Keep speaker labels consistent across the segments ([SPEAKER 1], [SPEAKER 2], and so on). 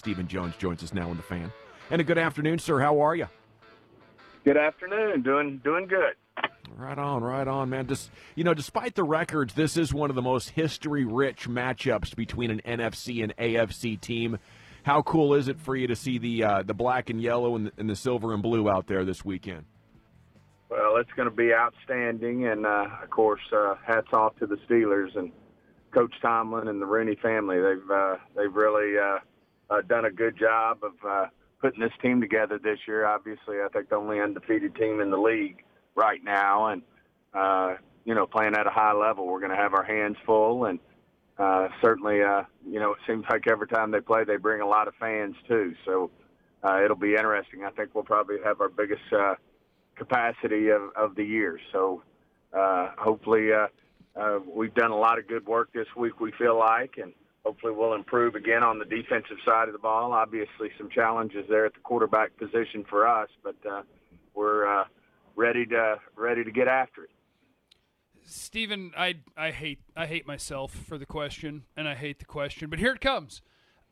[SPEAKER 1] Stephen Jones joins us now on the fan. And a good afternoon, sir. How are you?
[SPEAKER 2] Good afternoon. Doing doing good.
[SPEAKER 1] Right on, right on, man. Just you know, despite the records, this is one of the most history-rich matchups between an NFC and AFC team. How cool is it for you to see the uh, the black and yellow and the, and the silver and blue out there this weekend?
[SPEAKER 2] Well, it's going to be outstanding, and uh, of course, uh, hats off to the Steelers and Coach Tomlin and the Rooney family. They've uh, they've really uh, done a good job of uh, putting this team together this year. Obviously, I think the only undefeated team in the league right now, and uh, you know, playing at a high level, we're going to have our hands full, and uh, certainly, uh, you know, it seems like every time they play, they bring a lot of fans too. So uh, it'll be interesting. I think we'll probably have our biggest uh, capacity of, of the year. So uh, hopefully, uh, uh, we've done a lot of good work this week. We feel like, and hopefully, we'll improve again on the defensive side of the ball. Obviously, some challenges there at the quarterback position for us, but uh, we're uh, ready to ready to get after it.
[SPEAKER 3] Stephen, I I hate I hate myself for the question, and I hate the question, but here it comes.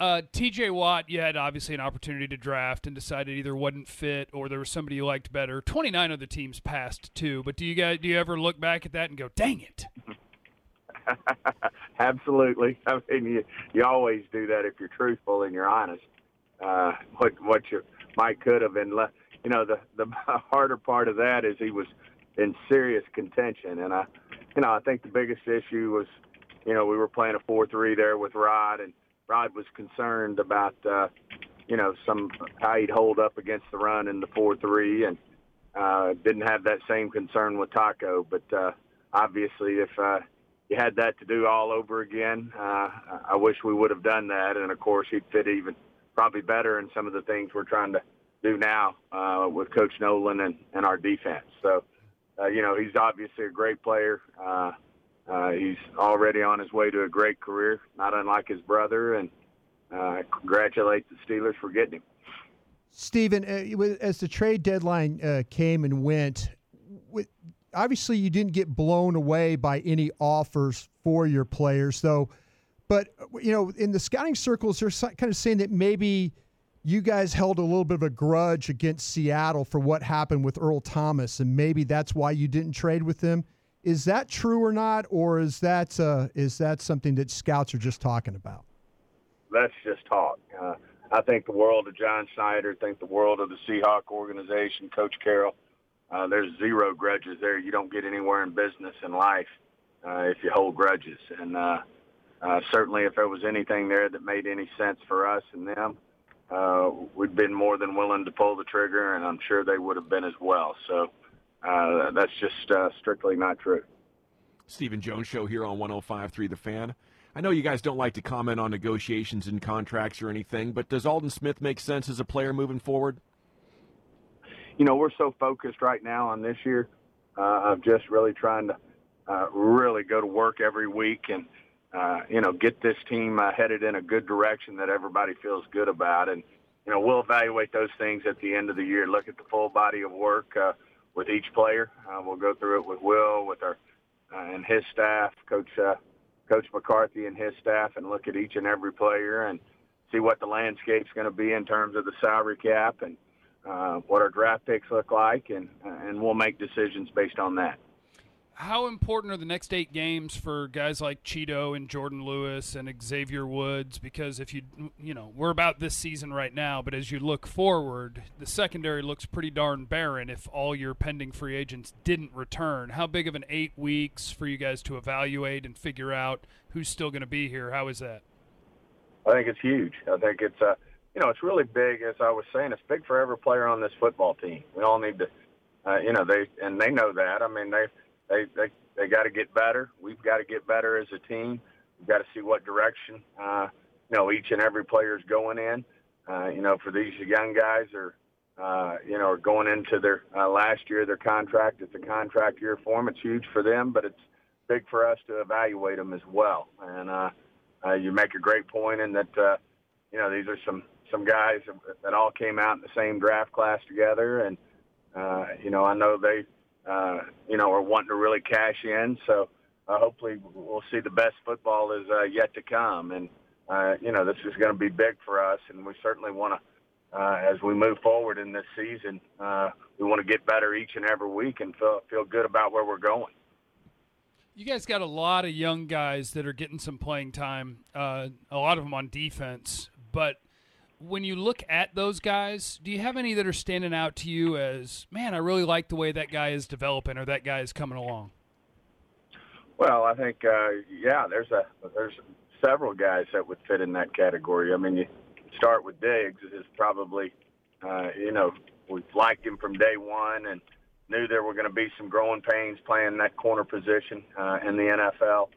[SPEAKER 3] Uh, T.J. Watt, you had obviously an opportunity to draft and decided either wasn't fit or there was somebody you liked better. Twenty nine other teams passed too, but do you guys do you ever look back at that and go, "Dang it"?
[SPEAKER 2] Absolutely. I mean, you, you always do that if you're truthful and you're honest. Uh, what what you might could have been. left. you know, the the harder part of that is he was in serious contention, and I, you know, I think the biggest issue was, you know, we were playing a four-three there with Rod, and Rod was concerned about, uh, you know, some how he'd hold up against the run in the four-three, and uh, didn't have that same concern with Taco. But uh, obviously, if uh, you had that to do all over again, uh, I wish we would have done that. And of course, he'd fit even probably better in some of the things we're trying to do now uh, with Coach Nolan and, and our defense. So, uh, you know, he's obviously a great player. Uh, uh, he's already on his way to a great career, not unlike his brother, and uh, congratulate the Steelers for getting him.
[SPEAKER 4] Stephen, uh, as the trade deadline uh, came and went, obviously you didn't get blown away by any offers for your players, though. But you know, in the scouting circles, they're kind of saying that maybe you guys held a little bit of a grudge against Seattle for what happened with Earl Thomas, and maybe that's why you didn't trade with them. Is that true or not, or is that uh, is that something that scouts are just talking about?
[SPEAKER 2] That's just talk. Uh, I think the world of John Schneider. think the world of the Seahawk organization, Coach Carroll. Uh, there's zero grudges there. You don't get anywhere in business and life uh, if you hold grudges. And uh, uh, certainly, if there was anything there that made any sense for us and them, uh, we'd been more than willing to pull the trigger, and I'm sure they would have been as well. So uh, that's just uh, strictly not true.
[SPEAKER 1] Stephen Jones Show here on 105.3 The Fan. I know you guys don't like to comment on negotiations and contracts or anything, but does Aldon Smith make sense as a player moving forward?
[SPEAKER 2] You know, we're so focused right now on this year uh, of just really trying to uh, really go to work every week and – uh, you know, get this team uh, headed in a good direction that everybody feels good about. And, you know, we'll evaluate those things at the end of the year, look at the full body of work uh, with each player. Uh, we'll go through it with Will, with our, uh, and his staff, Coach, uh, Coach McCarthy and his staff, and look at each and every player and see what the landscape's going to be in terms of the salary cap and uh, what our draft picks look like, and, and we'll make decisions based on that
[SPEAKER 3] how important are the next eight games for guys like Chido and Jourdan Lewis and Xavier Woods? Because if you, you know, we're about this season right now, but as you look forward, the secondary looks pretty darn barren if all your pending free agents didn't return. How big of an eight weeks for you guys to evaluate and figure out who's still going to be here? How is that?
[SPEAKER 2] I think it's huge. I think it's, uh, you know, it's really big. As I was saying, it's big for every player on this football team. We all need to, uh, you know, they and they know that. I mean, they they they they got to get better. We've got to get better as a team. We've got to see what direction uh, you know each and every player is going in. Uh, you know, for these young guys are uh, you know are going into their uh, last year their contract. It's a contract year for them. It's huge for them, but it's big for us to evaluate them as well. And uh, uh, you make a great point in that uh, you know these are some some guys that all came out in the same draft class together, and uh, you know I know they uh, you know, are wanting to really cash in. So uh, hopefully we'll see the best football is uh, yet to come. And uh, you know, this is going to be big for us, and we certainly want to, uh, as we move forward in this season, uh, we want to get better each and every week and feel feel good about where we're going.
[SPEAKER 3] You guys got a lot of young guys that are getting some playing time. Uh, a lot of them on defense, but when you look at those guys, do you have any that are standing out to you as, man, I really like the way that guy is developing or that guy is coming along?
[SPEAKER 2] Well, I think uh, yeah, there's a there's several guys that would fit in that category. I mean, you start with Diggs is probably uh, you know we liked him from day one and knew there were going to be some growing pains playing that corner position uh, in the NFL,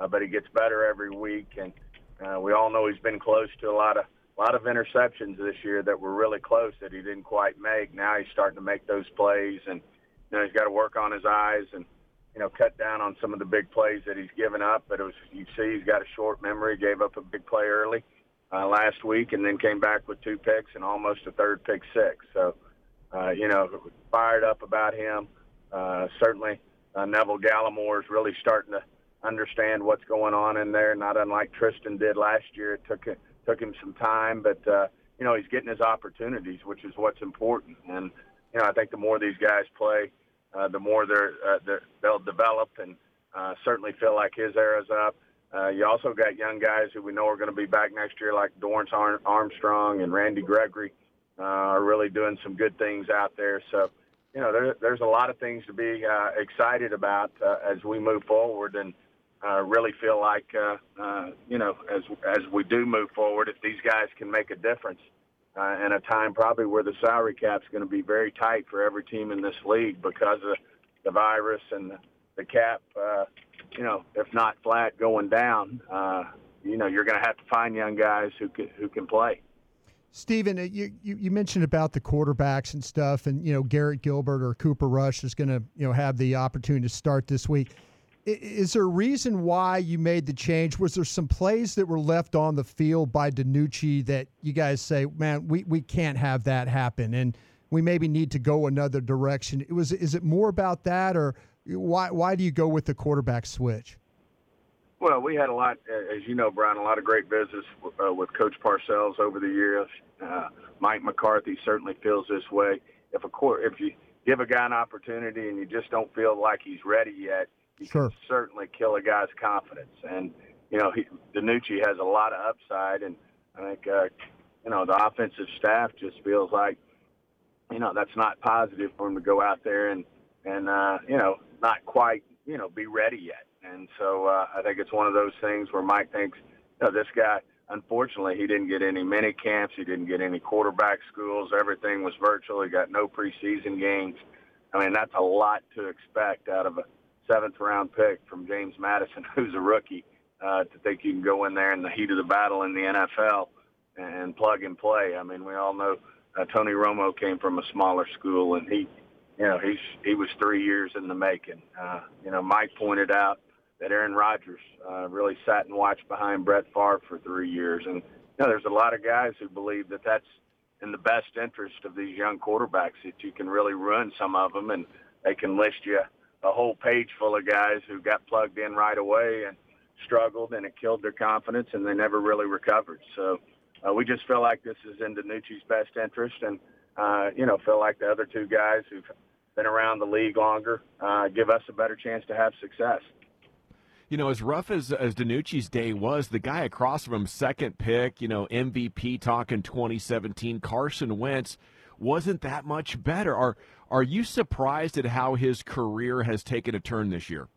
[SPEAKER 2] uh, but he gets better every week, and uh, we all know he's been close to a lot of a lot of interceptions this year that were really close that he didn't quite make. Now he's starting to make those plays, and you know he's got to work on his eyes and you know cut down on some of the big plays that he's given up. But it was you see he's got a short memory. Gave up a big play early uh, last week, and then came back with two picks and almost a third pick six. So uh, you know fired up about him. Uh, certainly uh, Neville Gallimore is really starting to understand what's going on in there, not unlike Trysten did last year. It took it took him some time, but uh, you know he's getting his opportunities, which is what's important. And you know I think the more these guys play, uh, the more they're, uh, they're they'll develop, and uh, certainly feel like his era's up. Uh, you also got young guys who we know are going to be back next year, like Dorance Armstrong and Randy Gregory, uh, are really doing some good things out there. So, you know, there, there's a lot of things to be uh, excited about uh, as we move forward, and uh, really feel like, uh, uh, you know, as as we do move forward, if these guys can make a difference uh, in a time probably where the salary cap's going to be very tight for every team in this league because of the virus and the, cap, uh, you know, if not flat going down, uh, you know, you're going to have to find young guys who can who can play.
[SPEAKER 4] Stephen, uh, you, you, you mentioned about the quarterbacks and stuff, and you know Garrett Gilbert or Cooper Rush is going to you know have the opportunity to start this week. Is there a reason why you made the change? Was there some plays that were left on the field by DiNucci that you guys say, man, we, we can't have that happen, and we maybe need to go another direction? It was is it more about that, or why why do you go with the quarterback switch?
[SPEAKER 2] Well, we had a lot, as you know, Brian, a lot of great business uh, with Coach Parcells over the years. Uh, Mike McCarthy certainly feels this way. If a court, if you give a guy an opportunity and you just don't feel like he's ready yet, you
[SPEAKER 4] sure.
[SPEAKER 2] can certainly kill a guy's confidence. And you know, he, DiNucci has a lot of upside, and I think uh, you know the offensive staff just feels like you know that's not positive for him to go out there and and uh, you know not quite you know be ready yet. And so uh, I think it's one of those things where Mike thinks, you know, this guy. Unfortunately, he didn't get any mini camps. He didn't get any quarterback schools. Everything was virtual. He got no preseason games. I mean, that's a lot to expect out of a seventh round pick from James Madison, who's a rookie, uh, to think you can go in there in the heat of the battle in the NFL and plug and play. I mean, we all know uh, Tony Romo came from a smaller school, and he, you know, he's he was three years in the making. Uh, you know, Mike pointed out that Aaron Rodgers uh, really sat and watched behind Brett Favre for three years, and you know, there's a lot of guys who believe that that's in the best interest of these young quarterbacks that you can really ruin some of them, and they can list you a whole page full of guys who got plugged in right away and struggled, and it killed their confidence, and they never really recovered. So uh, we just feel like this is in DiNucci's best interest, and uh, you know, feel like the other two guys who've been around the league longer uh, give us a better chance to have success.
[SPEAKER 1] You know, as rough as as DiNucci's day was, the guy across from him, second pick, you know, MVP talking 2017, Carson Wentz wasn't that much better. Are are you surprised at how his career has taken a turn this year?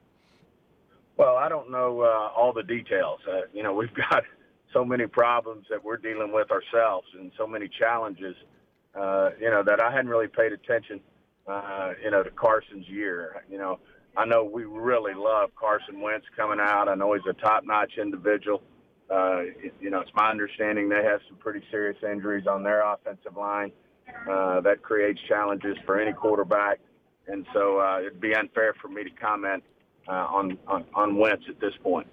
[SPEAKER 2] Well, I don't know uh, all the details. Uh, you know, we've got so many problems that we're dealing with ourselves and so many challenges, uh, you know, that I hadn't really paid attention, uh, you know, to Carson's year. You know, I know we really love Carson Wentz coming out. I know he's a top-notch individual. Uh, you know, it's my understanding they have some pretty serious injuries on their offensive line. Uh, that creates challenges for any quarterback, and so uh, it'd be unfair for me to comment uh, on, on on Wentz at this point.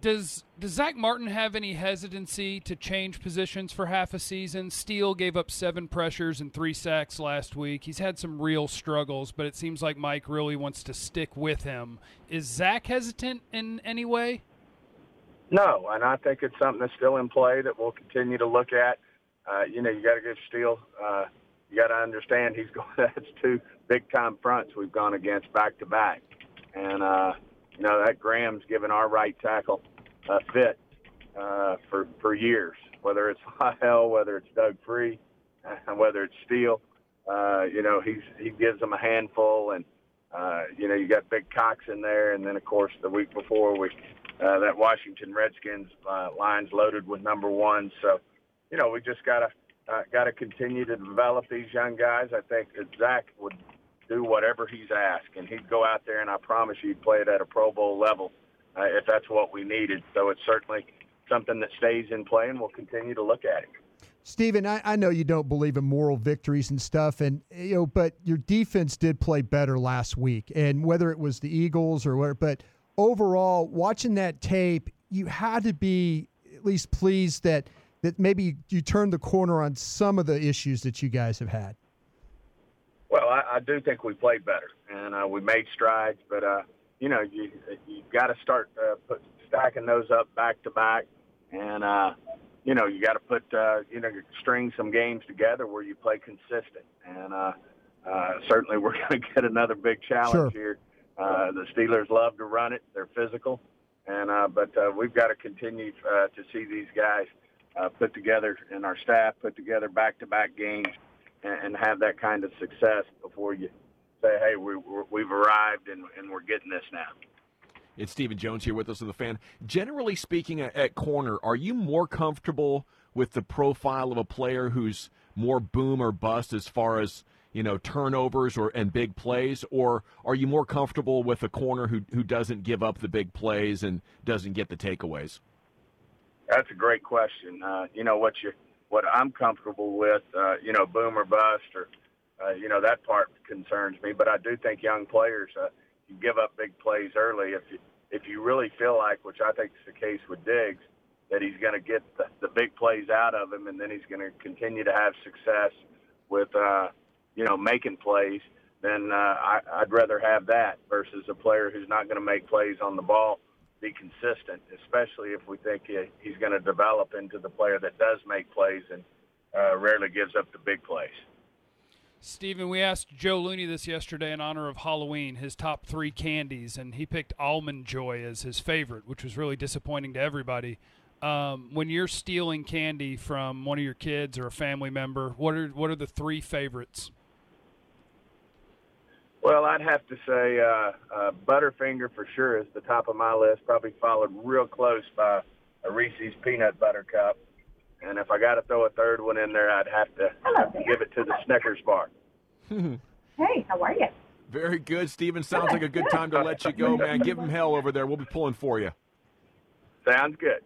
[SPEAKER 3] Does does Zack Martin have any hesitancy to change positions for half a season? Steele gave up seven pressures and three sacks last week. He's had some real struggles, but it seems like Mike really wants to stick with him. Is Zack hesitant in any way?
[SPEAKER 2] No, and I think it's something that's still in play that we'll continue to look at. Uh, you know, you got to give Steele. Uh, you got to understand he's going. That's two big time fronts we've gone against back to back, and uh, you know that Graham's given our right tackle a fit uh, for for years. Whether it's Lyle, whether it's Doug Free, and whether it's Steele, uh, you know he's he gives them a handful, and uh, you know you got Big Cox in there, and then of course the week before we uh, that Washington Redskins uh, line's loaded with number one. So, you know, we just gotta uh, gotta continue to develop these young guys. I think that Zack would do whatever he's asked, and he'd go out there, and I promise you, he'd play it at a Pro Bowl level uh, if that's what we needed. So it's certainly something that stays in play, and we'll continue to look at it.
[SPEAKER 4] Stephen, I, I know you don't believe in moral victories and stuff, and you know, but your defense did play better last week, and whether it was the Eagles or whatever, but overall, watching that tape, you had to be at least pleased that that maybe you turned the corner on some of the issues that you guys have had.
[SPEAKER 2] Well, I, I do think we played better, and uh, we made strides. But uh, you know, you you got to start uh, put, stacking those up back to back, and uh, you know, you got to put uh, you know string some games together where you play consistent. And uh, uh, certainly, we're going to get another big challenge
[SPEAKER 4] Sure.
[SPEAKER 2] here. Uh, the Steelers love to run it; they're physical, and uh, but uh, we've got to continue uh, to see these guys uh, put together and our staff put together back-to-back games and, and have that kind of success before you say, "Hey, we, we've arrived and, and we're getting this now."
[SPEAKER 1] It's Stephen Jones here with us on the fan. Generally speaking, at corner, are you more comfortable with the profile of a player who's more boom or bust as far as you know turnovers or and big plays, or are you more comfortable with a corner who who doesn't give up the big plays and doesn't get the takeaways?
[SPEAKER 2] That's a great question. Uh, you know what you what I'm comfortable with. Uh, you know, boom or bust, or uh, you know that part concerns me. But I do think young players uh, you give up big plays early if you if you really feel like, which I think is the case with Diggs, that he's going to get the, the big plays out of him, and then he's going to continue to have success with uh, you know making plays. Then uh, I, I'd rather have that versus a player who's not going to make plays on the ball be consistent, especially if we think he, he's going to develop into the player that does make plays and uh, rarely gives up the big plays.
[SPEAKER 3] Stephen, we asked Joe Looney this yesterday in honor of Halloween, his top three candies, and he picked Almond Joy as his favorite, which was really disappointing to everybody. Um, when you're stealing candy from one of your kids or a family member, what are what are the three favorites?
[SPEAKER 2] Well, I'd have to say uh, uh, Butterfinger for sure is the top of my list, probably followed real close by a Reese's Peanut Butter Cup. And if I got to throw a third one in there, I'd have to
[SPEAKER 5] Hello
[SPEAKER 2] give it to the Snickers bar.
[SPEAKER 5] Hey, how are you?
[SPEAKER 1] Very good, Stephen. Sounds like a good time to let you go, man. Give him hell over there. We'll be pulling for you.
[SPEAKER 2] Sounds good.